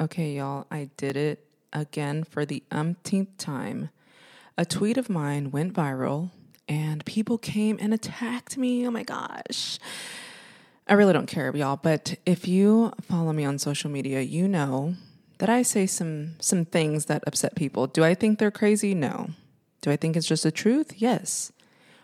Okay, y'all, I did it again for the umpteenth time. A tweet of mine went viral and people came and attacked me. Oh my gosh. I really don't care, y'all, but if you follow me on social media, you know that I say some some things that upset people. Do I think they're crazy? No. Do I think it's just the truth? Yes.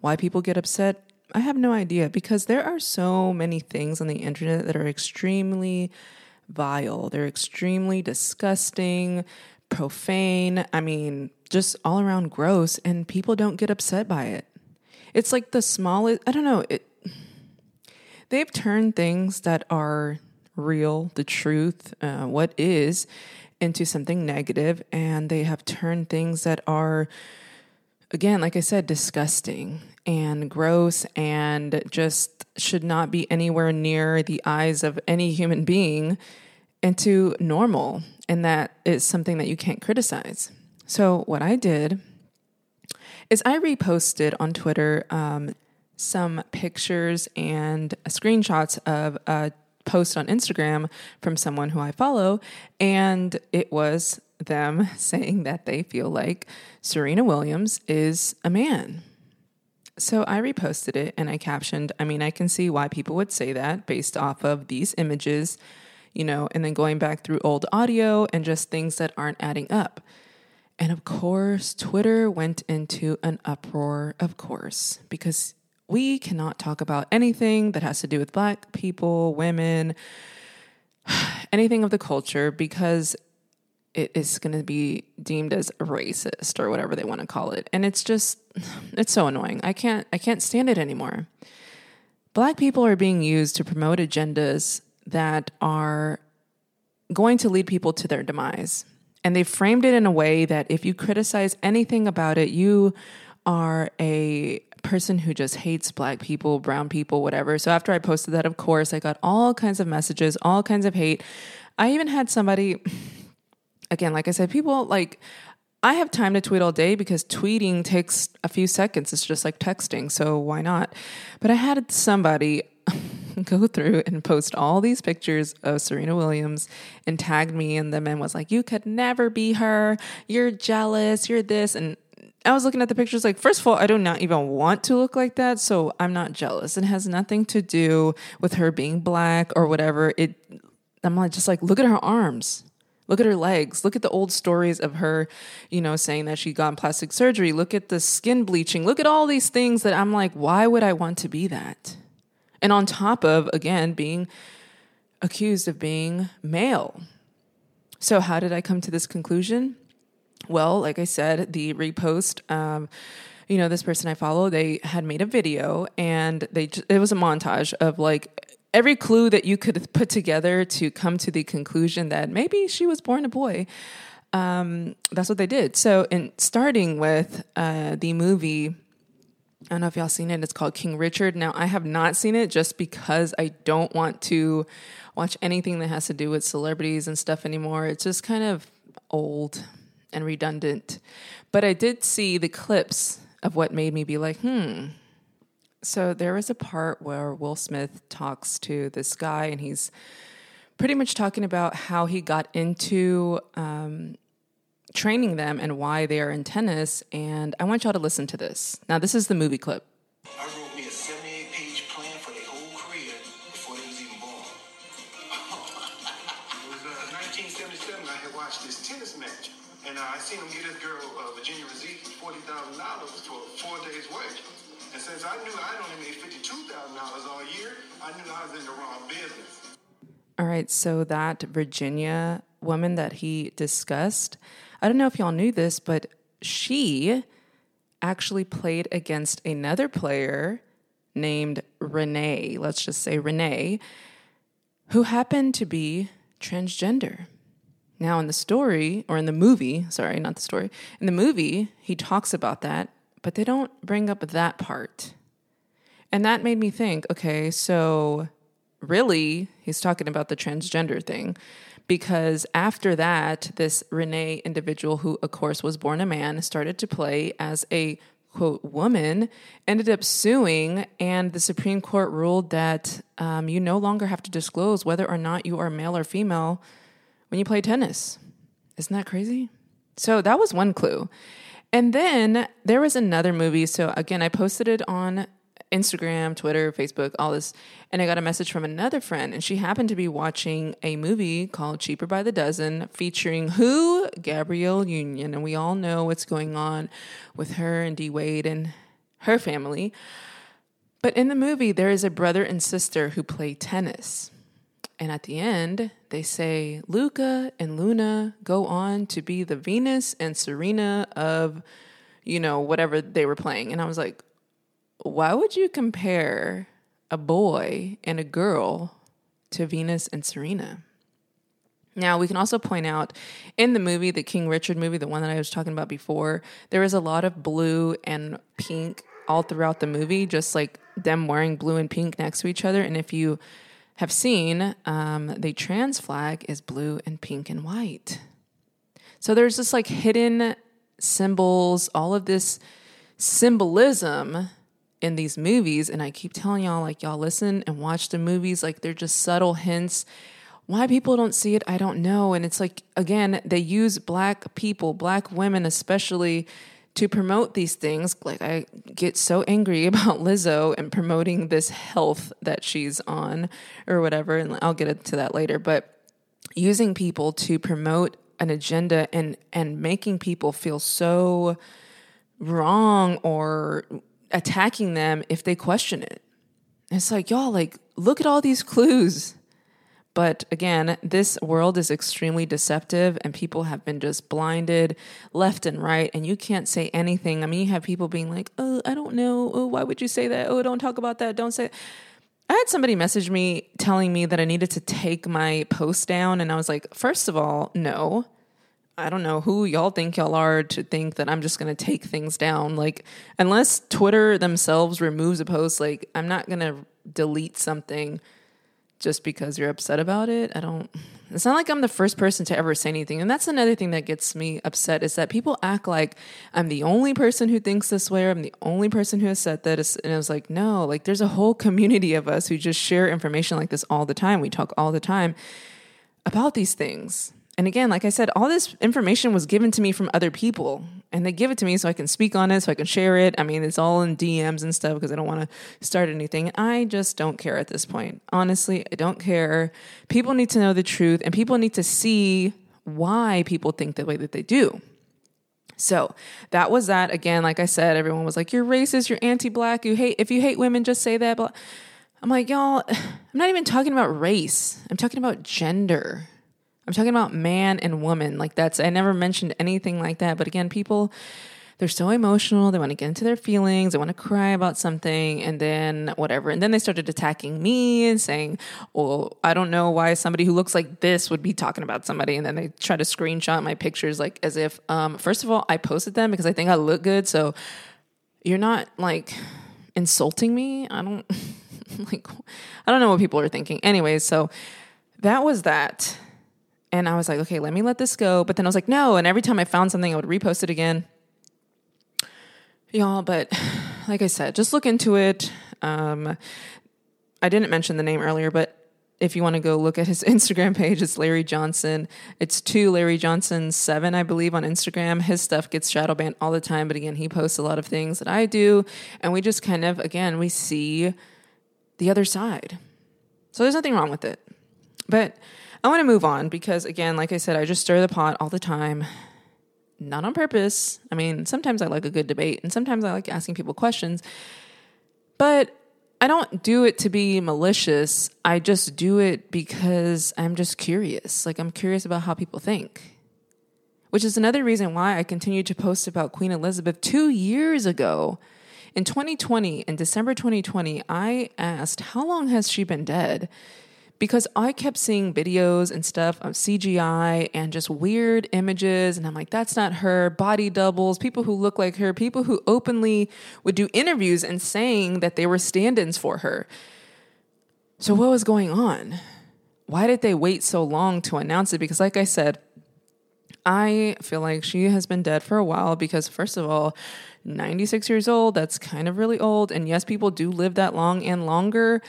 Why people get upset? I have no idea because there are so many things on the internet that are extremely vile. They're extremely disgusting, profane. I mean, just all around gross, and people don't get upset by it. It's like the smallest, I don't know, it, they've turned things that are real, the truth, uh, what is, into something negative, and they have turned things that are, again, like I said, disgusting and gross and just should not be anywhere near the eyes of any human being into normal. And that is something that you can't criticize. So, what I did is I reposted on Twitter um, some pictures and screenshots of a post on Instagram from someone who I follow. And it was them saying that they feel like Serena Williams is a man. So I reposted it and I captioned, I mean, I can see why people would say that based off of these images, you know, and then going back through old audio and just things that aren't adding up. And of course, Twitter went into an uproar, of course, because we cannot talk about anything that has to do with Black people, women, anything of the culture, because it is going to be deemed as racist or whatever they want to call it. And it's just, it's so annoying. I can't, I can't stand it anymore. Black people are being used to promote agendas that are going to lead people to their demise. And they framed it in a way that if you criticize anything about it, you are a person who just hates black people, brown people, whatever. So after I posted that, of course, I got all kinds of messages, all kinds of hate. I even had somebody, again, like I said, people like, I have time to tweet all day because tweeting takes a few seconds. It's just like texting. So why not? But I had somebody go through and post all these pictures of Serena Williams and tagged me in them and was like, You could never be her. You're jealous. You're this. And I was looking at the pictures like, first of all, I do not even want to look like that. So I'm not jealous. It has nothing to do with her being black or whatever. It, I'm like, just like, look at her arms. Look at her legs. Look at the old stories of her, you know, saying that she got plastic surgery. Look at the skin bleaching. Look at all these things that I'm like, why would I want to be that? And on top of, again, being accused of being male. So, how did I come to this conclusion? Well, like I said, the repost, um, you know, this person I follow, they had made a video and they it was a montage of like every clue that you could put together to come to the conclusion that maybe she was born a boy. Um, that's what they did. So, in starting with uh, the movie I don't know if y'all seen it. It's called King Richard. Now, I have not seen it just because I don't want to watch anything that has to do with celebrities and stuff anymore. It's just kind of old and redundant. But I did see the clips of what made me be like, hmm. So there is a part where Will Smith talks to this guy, and he's pretty much talking about how he got into um, training them and why they are in tennis. And I want y'all to listen to this. Now, this is the movie clip. I wrote me a 78 page plan for their whole career before they was even born. it was uh, 1977. I had watched this tennis match, and uh, I seen him get this girl, uh, Virginia Ruzici, $40,000 for four days' work. And since I knew I only made $52,000 all year, I knew I was in the wrong business. All right, so that Virginia woman that he discussed, I don't know if y'all knew this, but she actually played against another player named Renee, let's just say Renee, who happened to be transgender. Now, in the story, or in the movie, sorry, not the story, in the movie, he talks about that, but they don't bring up that part. And that made me think okay, so really, he's talking about the transgender thing because after that, this Renee individual, who of course was born a man, started to play as a quote woman, ended up suing, and the Supreme Court ruled that um, you no longer have to disclose whether or not you are male or female when you play tennis. Isn't that crazy? So that was one clue. And then there was another movie. So again, I posted it on Instagram, Twitter, Facebook, all this. And I got a message from another friend, and she happened to be watching a movie called Cheaper by the Dozen featuring who? Gabrielle Union. And we all know what's going on with her and D Wade and her family. But in the movie, there is a brother and sister who play tennis. And at the end, they say Luca and Luna go on to be the Venus and Serena of, you know, whatever they were playing. And I was like, why would you compare a boy and a girl to Venus and Serena? Now, we can also point out in the movie, the King Richard movie, the one that I was talking about before, there is a lot of blue and pink all throughout the movie, just like them wearing blue and pink next to each other. And if you have seen, um, the trans flag is blue and pink and white. So there's just like hidden symbols, all of this symbolism in these movies. And I keep telling y'all, like, y'all listen and watch the movies, like, they're just subtle hints. Why people don't see it, I don't know. And it's like, again, they use black people, black women especially to promote these things, like I get so angry about Lizzo and promoting this health that she's on or whatever, and I'll get into that later. But using people to promote an agenda and and making people feel so wrong or attacking them if they question it. It's like, y'all, like, look at all these clues. But again, this world is extremely deceptive and people have been just blinded left and right. And you can't say anything. I mean, you have people being like, oh, I don't know. Oh, why would you say that? Oh, don't talk about that. Don't say. I had somebody message me telling me that I needed to take my post down. And I was like, first of all, no. I don't know who y'all think y'all are to think that I'm just going to take things down. Like, unless Twitter themselves removes a post, like, I'm not going to delete something just because you're upset about it. I don't it's not like I'm the first person to ever say anything. And that's another thing that gets me upset is that people act like I'm the only person who thinks this way or I'm the only person who has said that. And I was like, no, like there's a whole community of us who just share information like this all the time. We talk all the time about these things. And again, like I said, all this information was given to me from other people, and they give it to me so I can speak on it, so I can share it. I mean, it's all in DMs and stuff because I don't want to start anything. I just don't care at this point. Honestly, I don't care. People need to know the truth, and people need to see why people think the way that they do. So that was that. Again, like I said, everyone was like, "You're racist. You're anti-black. You hate. If you hate women, just say that." But I'm like, y'all. I'm not even talking about race. I'm talking about gender. I'm talking about man and woman. Like that's, I never mentioned anything like that. But again, people, they're so emotional. They want to get into their feelings. They want to cry about something and then whatever. And then they started attacking me and saying, well, I don't know why somebody who looks like this would be talking about somebody. And then they try to screenshot my pictures like as if, um, first of all, I posted them because I think I look good. So you're not like insulting me. I don't like, I don't know what people are thinking. Anyways, so that was that. And I was like, okay, let me let this go. But then I was like, no. And every time I found something, I would repost it again. Y'all, but like I said, just look into it. Um, I didn't mention the name earlier, but if you want to go look at his Instagram page, it's Larry Johnson. It's two Larry Johnson seven, I believe, on Instagram. His stuff gets shadow banned all the time, but again, he posts a lot of things that I do, and we just kind of again we see the other side. So there's nothing wrong with it, but I want to move on because, again, like I said, I just stir the pot all the time, not on purpose. I mean, sometimes I like a good debate and sometimes I like asking people questions, but I don't do it to be malicious. I just do it because I'm just curious. Like, I'm curious about how people think, which is another reason why I continue to post about Queen Elizabeth two years ago. In 2020, in December 2020, I asked, How long has she been dead? Because I kept seeing videos and stuff of CGI and just weird images. And I'm like, that's not her. Body doubles, people who look like her, people who openly would do interviews and saying that they were stand ins for her. So, what was going on? Why did they wait so long to announce it? Because, like I said, I feel like she has been dead for a while because, first of all, 96 years old, that's kind of really old. And yes, people do live that long and longer.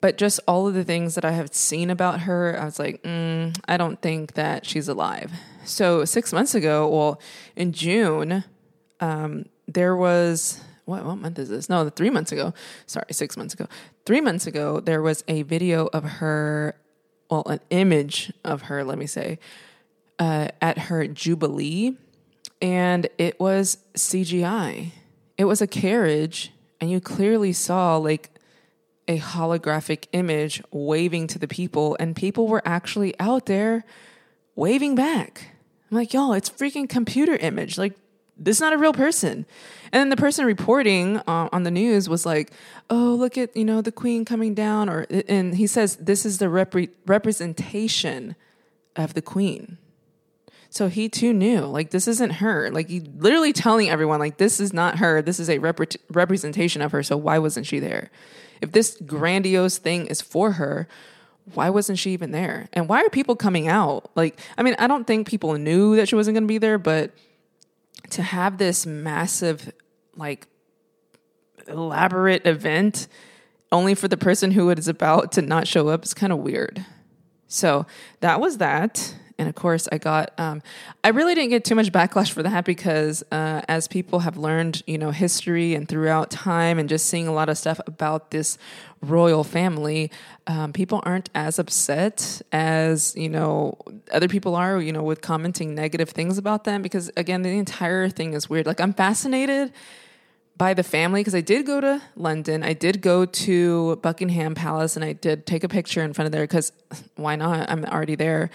But just all of the things that I have seen about her, I was like, mm, I don't think that she's alive. So six months ago, well, in June, um, there was what what month is this? No, three months ago. Sorry, six months ago. Three months ago, there was a video of her, well, an image of her. Let me say, uh, at her jubilee, and it was CGI. It was a carriage, and you clearly saw like a holographic image waving to the people, and people were actually out there waving back. I'm like, y'all, it's freaking computer image. Like, this is not a real person. And then the person reporting uh, on the news was like, "Oh, look at you know the queen coming down," or and he says this is the repre- representation of the queen. So he too knew, like this isn't her. Like he literally telling everyone, like this is not her. This is a rep- representation of her. So why wasn't she there? If this grandiose thing is for her, why wasn't she even there? And why are people coming out? Like, I mean, I don't think people knew that she wasn't going to be there, but to have this massive, like, elaborate event only for the person who it is about to not show up is kind of weird. So that was that and of course i got um, i really didn't get too much backlash for that because uh, as people have learned you know history and throughout time and just seeing a lot of stuff about this royal family um, people aren't as upset as you know other people are you know with commenting negative things about them because again the entire thing is weird like i'm fascinated by the family because I did go to London. I did go to Buckingham Palace and I did take a picture in front of there because why not? I'm already there.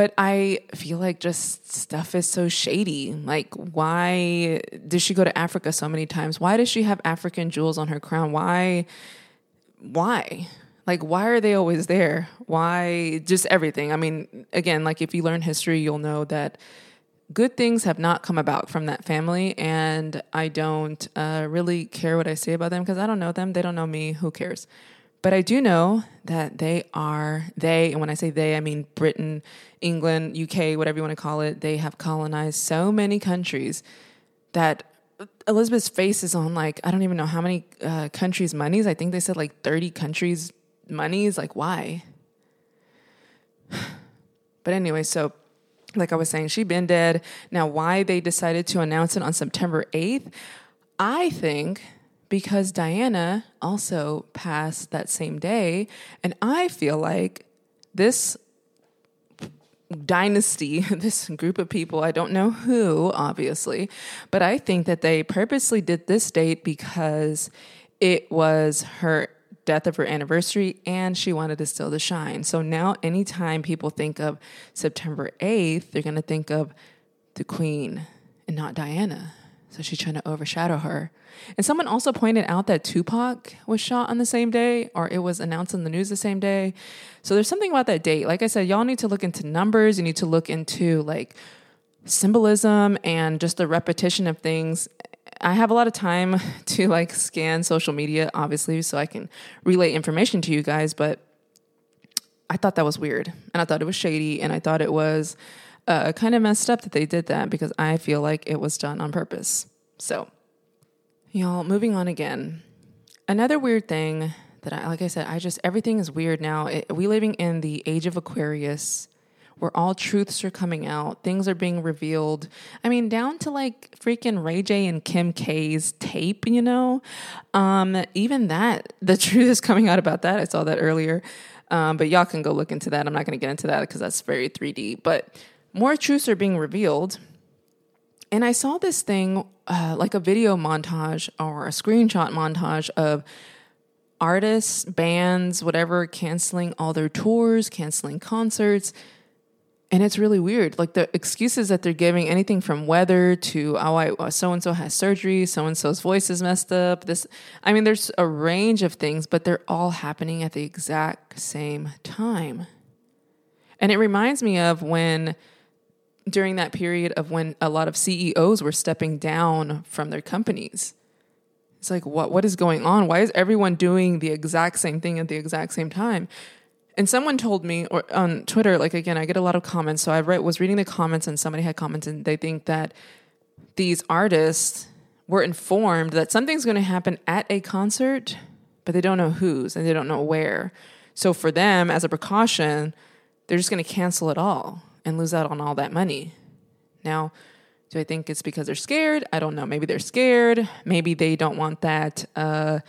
But I feel like just stuff is so shady. Like, why did she go to Africa so many times? Why does she have African jewels on her crown? Why? Why? Like, why are they always there? Why? Just everything. I mean, again, like if you learn history, you'll know that good things have not come about from that family. And I don't uh, really care what I say about them because I don't know them. They don't know me. Who cares? But I do know that they are, they, and when I say they, I mean Britain, England, UK, whatever you want to call it, they have colonized so many countries that Elizabeth's face is on like, I don't even know how many uh, countries' monies. I think they said like 30 countries' monies. Like, why? But anyway, so like I was saying, she been dead. Now, why they decided to announce it on September 8th, I think because Diana also passed that same day. And I feel like this dynasty, this group of people, I don't know who, obviously, but I think that they purposely did this date because it was her death of her anniversary and she wanted to still to shine. So now anytime people think of September 8th, they're going to think of the queen and not Diana. So she's trying to overshadow her. And someone also pointed out that Tupac was shot on the same day, or it was announced in the news the same day. So there's something about that date. Like I said, y'all need to look into numbers. You need to look into like symbolism and just the repetition of things. I have a lot of time to like scan social media, obviously, so I can relay information to you guys, but I thought that was weird and I thought it was shady and I thought it was uh, kind of messed up that they did that because I feel like it was done on purpose. So, y'all, moving on again. Another weird thing that I, like I said, I just, everything is weird now. It, we living in the age of Aquarius where all truths are coming out, things are being revealed. I mean, down to like freaking Ray J and Kim K's tape, you know? Um, even that, the truth is coming out about that. I saw that earlier. Um, but y'all can go look into that. I'm not going to get into that because that's very 3D. But more truths are being revealed. And I saw this thing, uh, like a video montage or a screenshot montage of artists, bands, whatever, canceling all their tours, canceling concerts. And it's really weird. Like the excuses that they're giving, anything from weather to, oh, so and so has surgery, so and so's voice is messed up. This, I mean, there's a range of things, but they're all happening at the exact same time. And it reminds me of when during that period of when a lot of CEOs were stepping down from their companies. It's like what what is going on? Why is everyone doing the exact same thing at the exact same time? And someone told me or on Twitter, like again, I get a lot of comments. So I read, was reading the comments and somebody had commented and they think that these artists were informed that something's going to happen at a concert but they don't know whose and they don't know where. So for them, as a precaution, they're just going to cancel it all and lose out on all that money. Now, do I think it's because they're scared? I don't know. Maybe they're scared. Maybe they don't want that uh,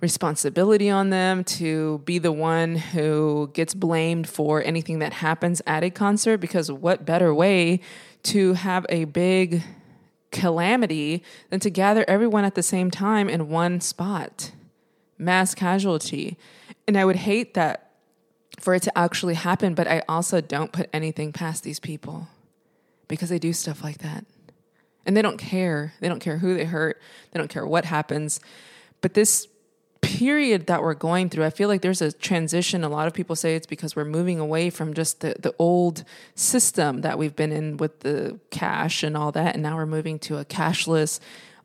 responsibility on them to be the one who gets blamed for anything that happens at a concert. Because what better way to have a big calamity than to gather everyone at the same time in one spot? Mass casualty. And I would hate that for it to actually happen, but I also don't put anything past these people because they do stuff like that. And they don't care. They don't care who they hurt. They don't care what happens. But this period that we're going through, I feel like there's a transition. A lot of people say it's because we're moving away from just the, the old system that we've been in with the cash and all that. And now we're moving to a cashless,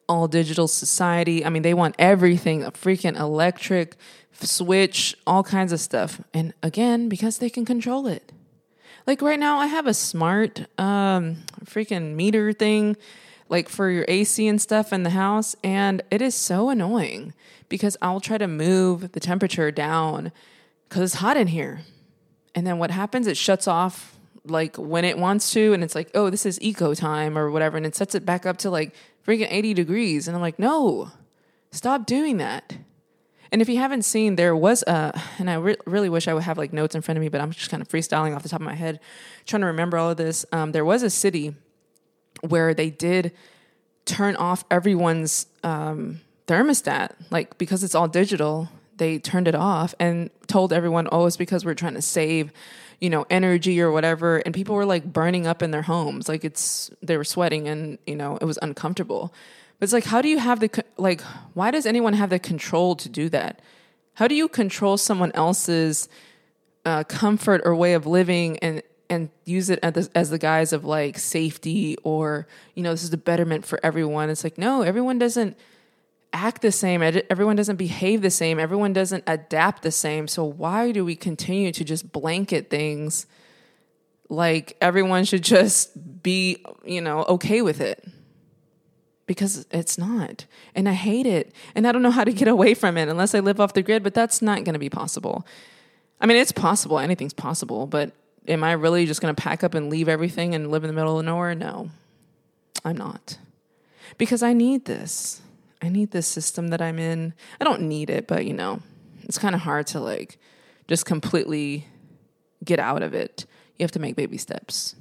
all digital society. I mean, they want everything a freaking electric switch, all kinds of stuff. And again, because they can control it. Like right now, I have a smart um, freaking meter thing, like for your AC and stuff in the house, and it is so annoying because I'll try to move the temperature down because it's hot in here, and then what happens? It shuts off like when it wants to, and it's like, oh, this is eco time or whatever, and it sets it back up to like freaking eighty degrees, and I'm like, no, stop doing that. And if you haven't seen, there was a, and I re- really wish I would have like notes in front of me, but I'm just kind of freestyling off the top of my head, trying to remember all of this. Um, there was a city where they did turn off everyone's um, thermostat, like because it's all digital. They turned it off and told everyone, "Oh, it's because we're trying to save." you know energy or whatever and people were like burning up in their homes like it's they were sweating and you know it was uncomfortable but it's like, how do you have the, like, why does anyone have the control to do that? How do you control someone else's uh, comfort or way of living and, and use it the, as the guise of like safety or, you know, this is the betterment for everyone? It's like, no, everyone doesn't act the same. Everyone doesn't behave the same. Everyone doesn't adapt the same. So why do we continue to just blanket things like everyone should just be, you know, okay with it? because it's not. And I hate it. And I don't know how to get away from it unless I live off the grid, but that's not going to be possible. I mean, it's possible. Anything's possible. But am I really just going to pack up and leave everything and live in the middle of nowhere? No, I'm not. Because I need this. I need this system that I'm in. I don't need it, but you know, it's kind of hard to like just completely get out of it. You have to make baby steps.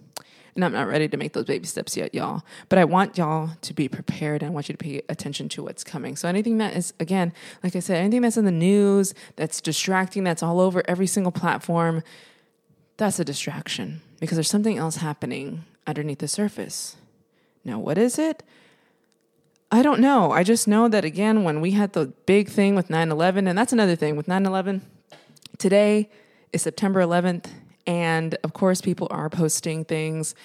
And I'm not ready to make those baby steps yet, y'all. But I want y'all to be prepared and I want you to pay attention to what's coming. So anything that is, again, like I said, anything that's in the news, that's distracting, that's all over every single platform, that's a distraction because there's something else happening underneath the surface. Now, what is it? I don't know. I just know that, again, when we had the big thing with 9 11, and that's another thing with 9 11, today is September 11th, and of course, people are posting things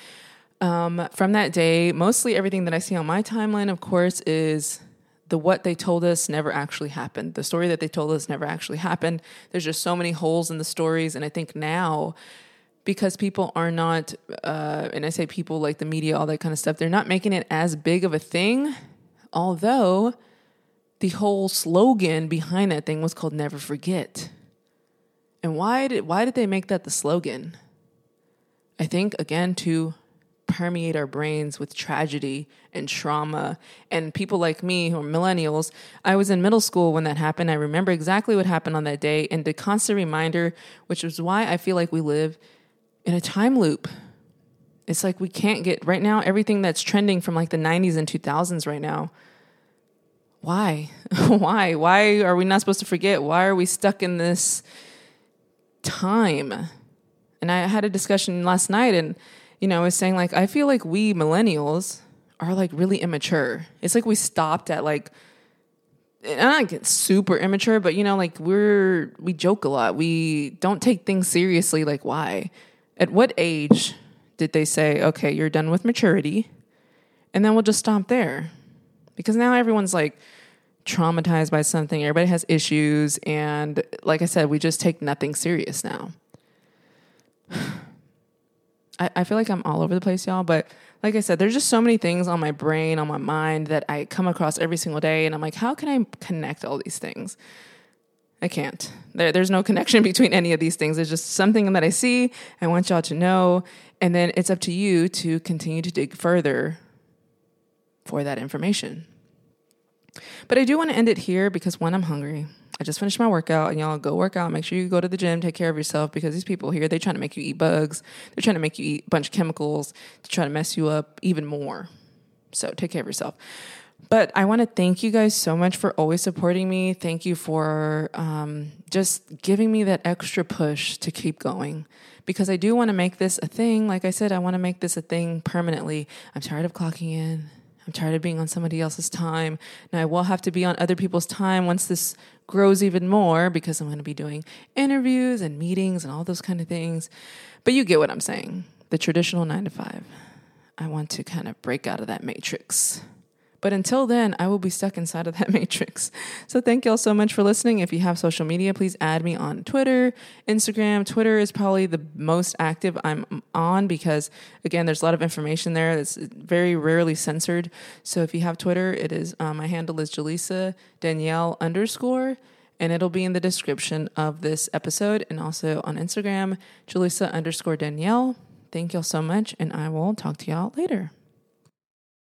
um, from that day. Mostly everything that I see on my timeline, of course, is the what they told us never actually happened. The story that they told us never actually happened. There's just so many holes in the stories. And I think now, because people are not, uh, and I say people like the media, all that kind of stuff, they're not making it as big of a thing. Although the whole slogan behind that thing was called Never Forget. And why did why did they make that the slogan? I think again to permeate our brains with tragedy and trauma and people like me who are millennials. I was in middle school when that happened. I remember exactly what happened on that day and the constant reminder, which is why I feel like we live in a time loop. It's like we can't get right now everything that's trending from like the 90s and 2000s right now. Why? why? Why are we not supposed to forget? Why are we stuck in this time. And I had a discussion last night and, you know, I was saying like, I feel like we millennials are like really immature. It's like we stopped at like, I super immature, but you know, like we're, we joke a lot. We don't take things seriously. Like, why? At what age did they say, okay, you're done with maturity? And then we'll just stop there. Because now everyone's like, traumatized by something. Everybody has issues. And like I said, we just take nothing serious now. I, I feel like I'm all over the place, y'all. But like I said, there's just so many things on my brain, on my mind that I come across every single day. And I'm like, how can I connect all these things? I can't. There, there's no connection between any of these things. It's just something that I see. I want y'all to know. And then it's up to you to continue to dig further for that information. But I do want to end it here because one, I'm hungry. I just finished my workout and y'all go work out. Make sure you go to the gym, take care of yourself because these people here, they're trying to make you eat bugs. They're trying to make you eat a bunch of chemicals to try to mess you up even more. So take care of yourself. But I want to thank you guys so much for always supporting me. Thank you for um, just giving me that extra push to keep going because I do want to make this a thing. Like I said, I want to make this a thing permanently. I'm tired of clocking in. I'm tired of being on somebody else's time. Now I will have to be on other people's time once this grows even more because I'm going to be doing interviews and meetings and all those kind of things. But you get what I'm saying. The traditional nine to five. I want to kind of break out of that matrix. But until then, I will be stuck inside of that matrix. So thank y'all so much for listening. If you have social media, please add me on Twitter, Instagram. Twitter is probably the most active I'm on because, again, there's a lot of information there that's very rarely censored. So if you have Twitter, it is um, my handle is Jalisa Danielle underscore. And it'll be in the description of this episode and also on Instagram, Jalisa underscore Danielle. Thank y'all so much, and I will talk to y'all later.